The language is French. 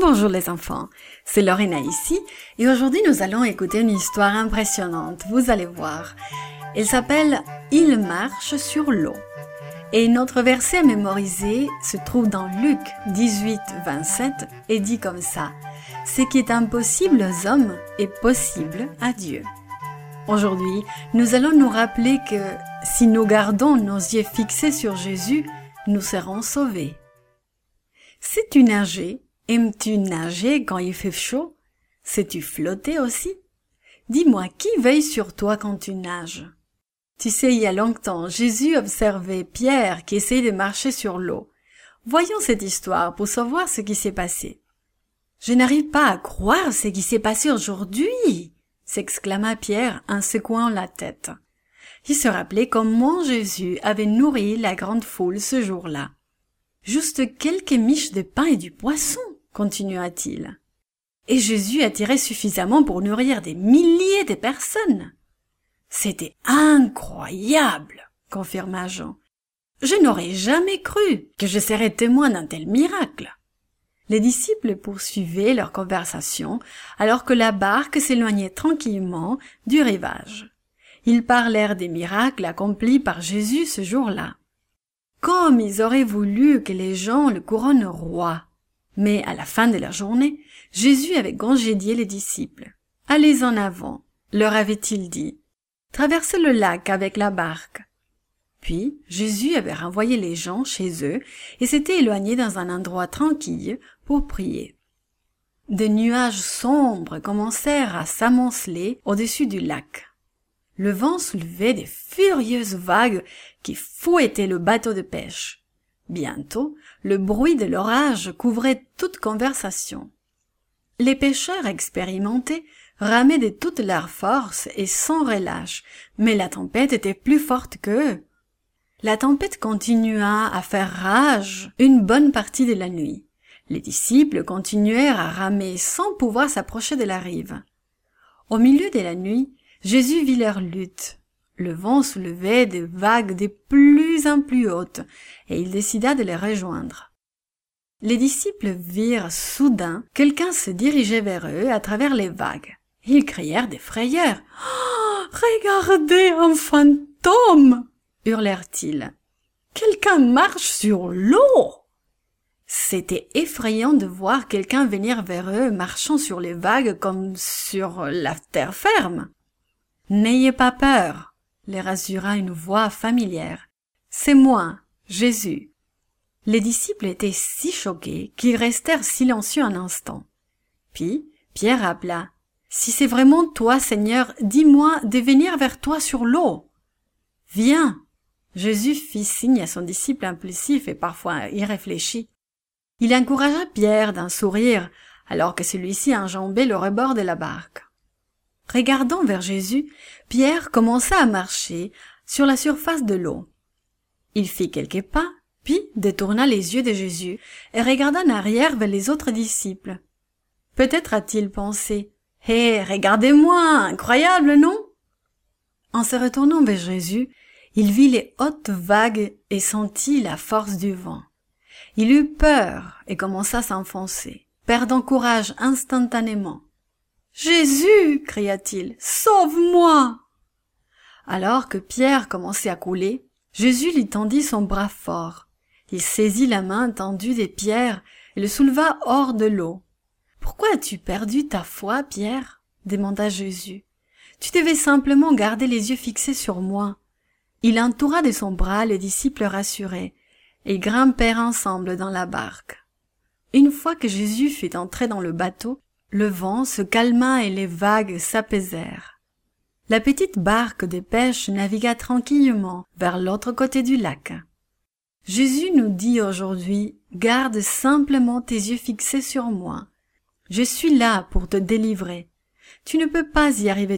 Bonjour les enfants, c'est Lorena ici et aujourd'hui nous allons écouter une histoire impressionnante, vous allez voir. Elle s'appelle Il marche sur l'eau. Et notre verset à mémoriser se trouve dans Luc 18, 27 et dit comme ça. Ce qui est impossible aux hommes est possible à Dieu. Aujourd'hui, nous allons nous rappeler que si nous gardons nos yeux fixés sur Jésus, nous serons sauvés. Sais-tu nager Aimes-tu nager quand il fait chaud? Sais-tu flotter aussi? Dis-moi, qui veille sur toi quand tu nages? Tu sais, il y a longtemps, Jésus observait Pierre qui essayait de marcher sur l'eau. Voyons cette histoire pour savoir ce qui s'est passé. Je n'arrive pas à croire ce qui s'est passé aujourd'hui, s'exclama Pierre en secouant la tête. Il se rappelait comment Jésus avait nourri la grande foule ce jour-là. Juste quelques miches de pain et du poisson continua-t-il. Et Jésus a tiré suffisamment pour nourrir des milliers de personnes. C'était incroyable, confirma Jean. Je n'aurais jamais cru que je serais témoin d'un tel miracle. Les disciples poursuivaient leur conversation alors que la barque s'éloignait tranquillement du rivage. Ils parlèrent des miracles accomplis par Jésus ce jour-là. Comme ils auraient voulu que les gens le couronnent roi. Mais à la fin de la journée, Jésus avait congédié les disciples. Allez en avant, leur avait-il dit. Traversez le lac avec la barque. Puis Jésus avait renvoyé les gens chez eux et s'était éloigné dans un endroit tranquille pour prier. Des nuages sombres commencèrent à s'amonceler au-dessus du lac. Le vent soulevait des furieuses vagues qui fouettaient le bateau de pêche. Bientôt, le bruit de l'orage couvrait toute conversation. Les pêcheurs expérimentés ramaient de toute leur force et sans relâche, mais la tempête était plus forte qu'eux. La tempête continua à faire rage une bonne partie de la nuit. Les disciples continuèrent à ramer sans pouvoir s'approcher de la rive. Au milieu de la nuit, Jésus vit leur lutte. Le vent soulevait des vagues de plus en plus hautes, et il décida de les rejoindre. Les disciples virent soudain quelqu'un se diriger vers eux à travers les vagues. Ils crièrent des frayeurs. Oh, regardez un fantôme hurlèrent-ils. Quelqu'un marche sur l'eau. C'était effrayant de voir quelqu'un venir vers eux marchant sur les vagues comme sur la terre ferme. N'ayez pas peur, les rassura une voix familière. C'est moi, Jésus. Les disciples étaient si choqués qu'ils restèrent silencieux un instant. Puis Pierre appela. Si c'est vraiment toi, Seigneur, dis-moi de venir vers toi sur l'eau. Viens. Jésus fit signe à son disciple impulsif et parfois irréfléchi. Il encouragea Pierre d'un sourire, alors que celui-ci enjambait le rebord de la barque. Regardant vers Jésus, Pierre commença à marcher sur la surface de l'eau. Il fit quelques pas, puis détourna les yeux de Jésus et regarda en arrière vers les autres disciples. Peut-être a-t-il pensé Hé, regardez-moi, incroyable, non? En se retournant vers Jésus, il vit les hautes vagues et sentit la force du vent. Il eut peur et commença à s'enfoncer, perdant courage instantanément. Jésus cria-t-il, sauve-moi Alors que Pierre commençait à couler, Jésus lui tendit son bras fort. Il saisit la main tendue des pierres et le souleva hors de l'eau. Pourquoi as-tu perdu ta foi, Pierre? demanda Jésus. Tu devais simplement garder les yeux fixés sur moi. Il entoura de son bras les disciples rassurés, et grimpèrent ensemble dans la barque. Une fois que Jésus fut entré dans le bateau, le vent se calma et les vagues s'apaisèrent. La petite barque de pêche navigua tranquillement vers l'autre côté du lac. Jésus nous dit aujourd'hui, garde simplement tes yeux fixés sur moi. Je suis là pour te délivrer. Tu ne peux pas y arriver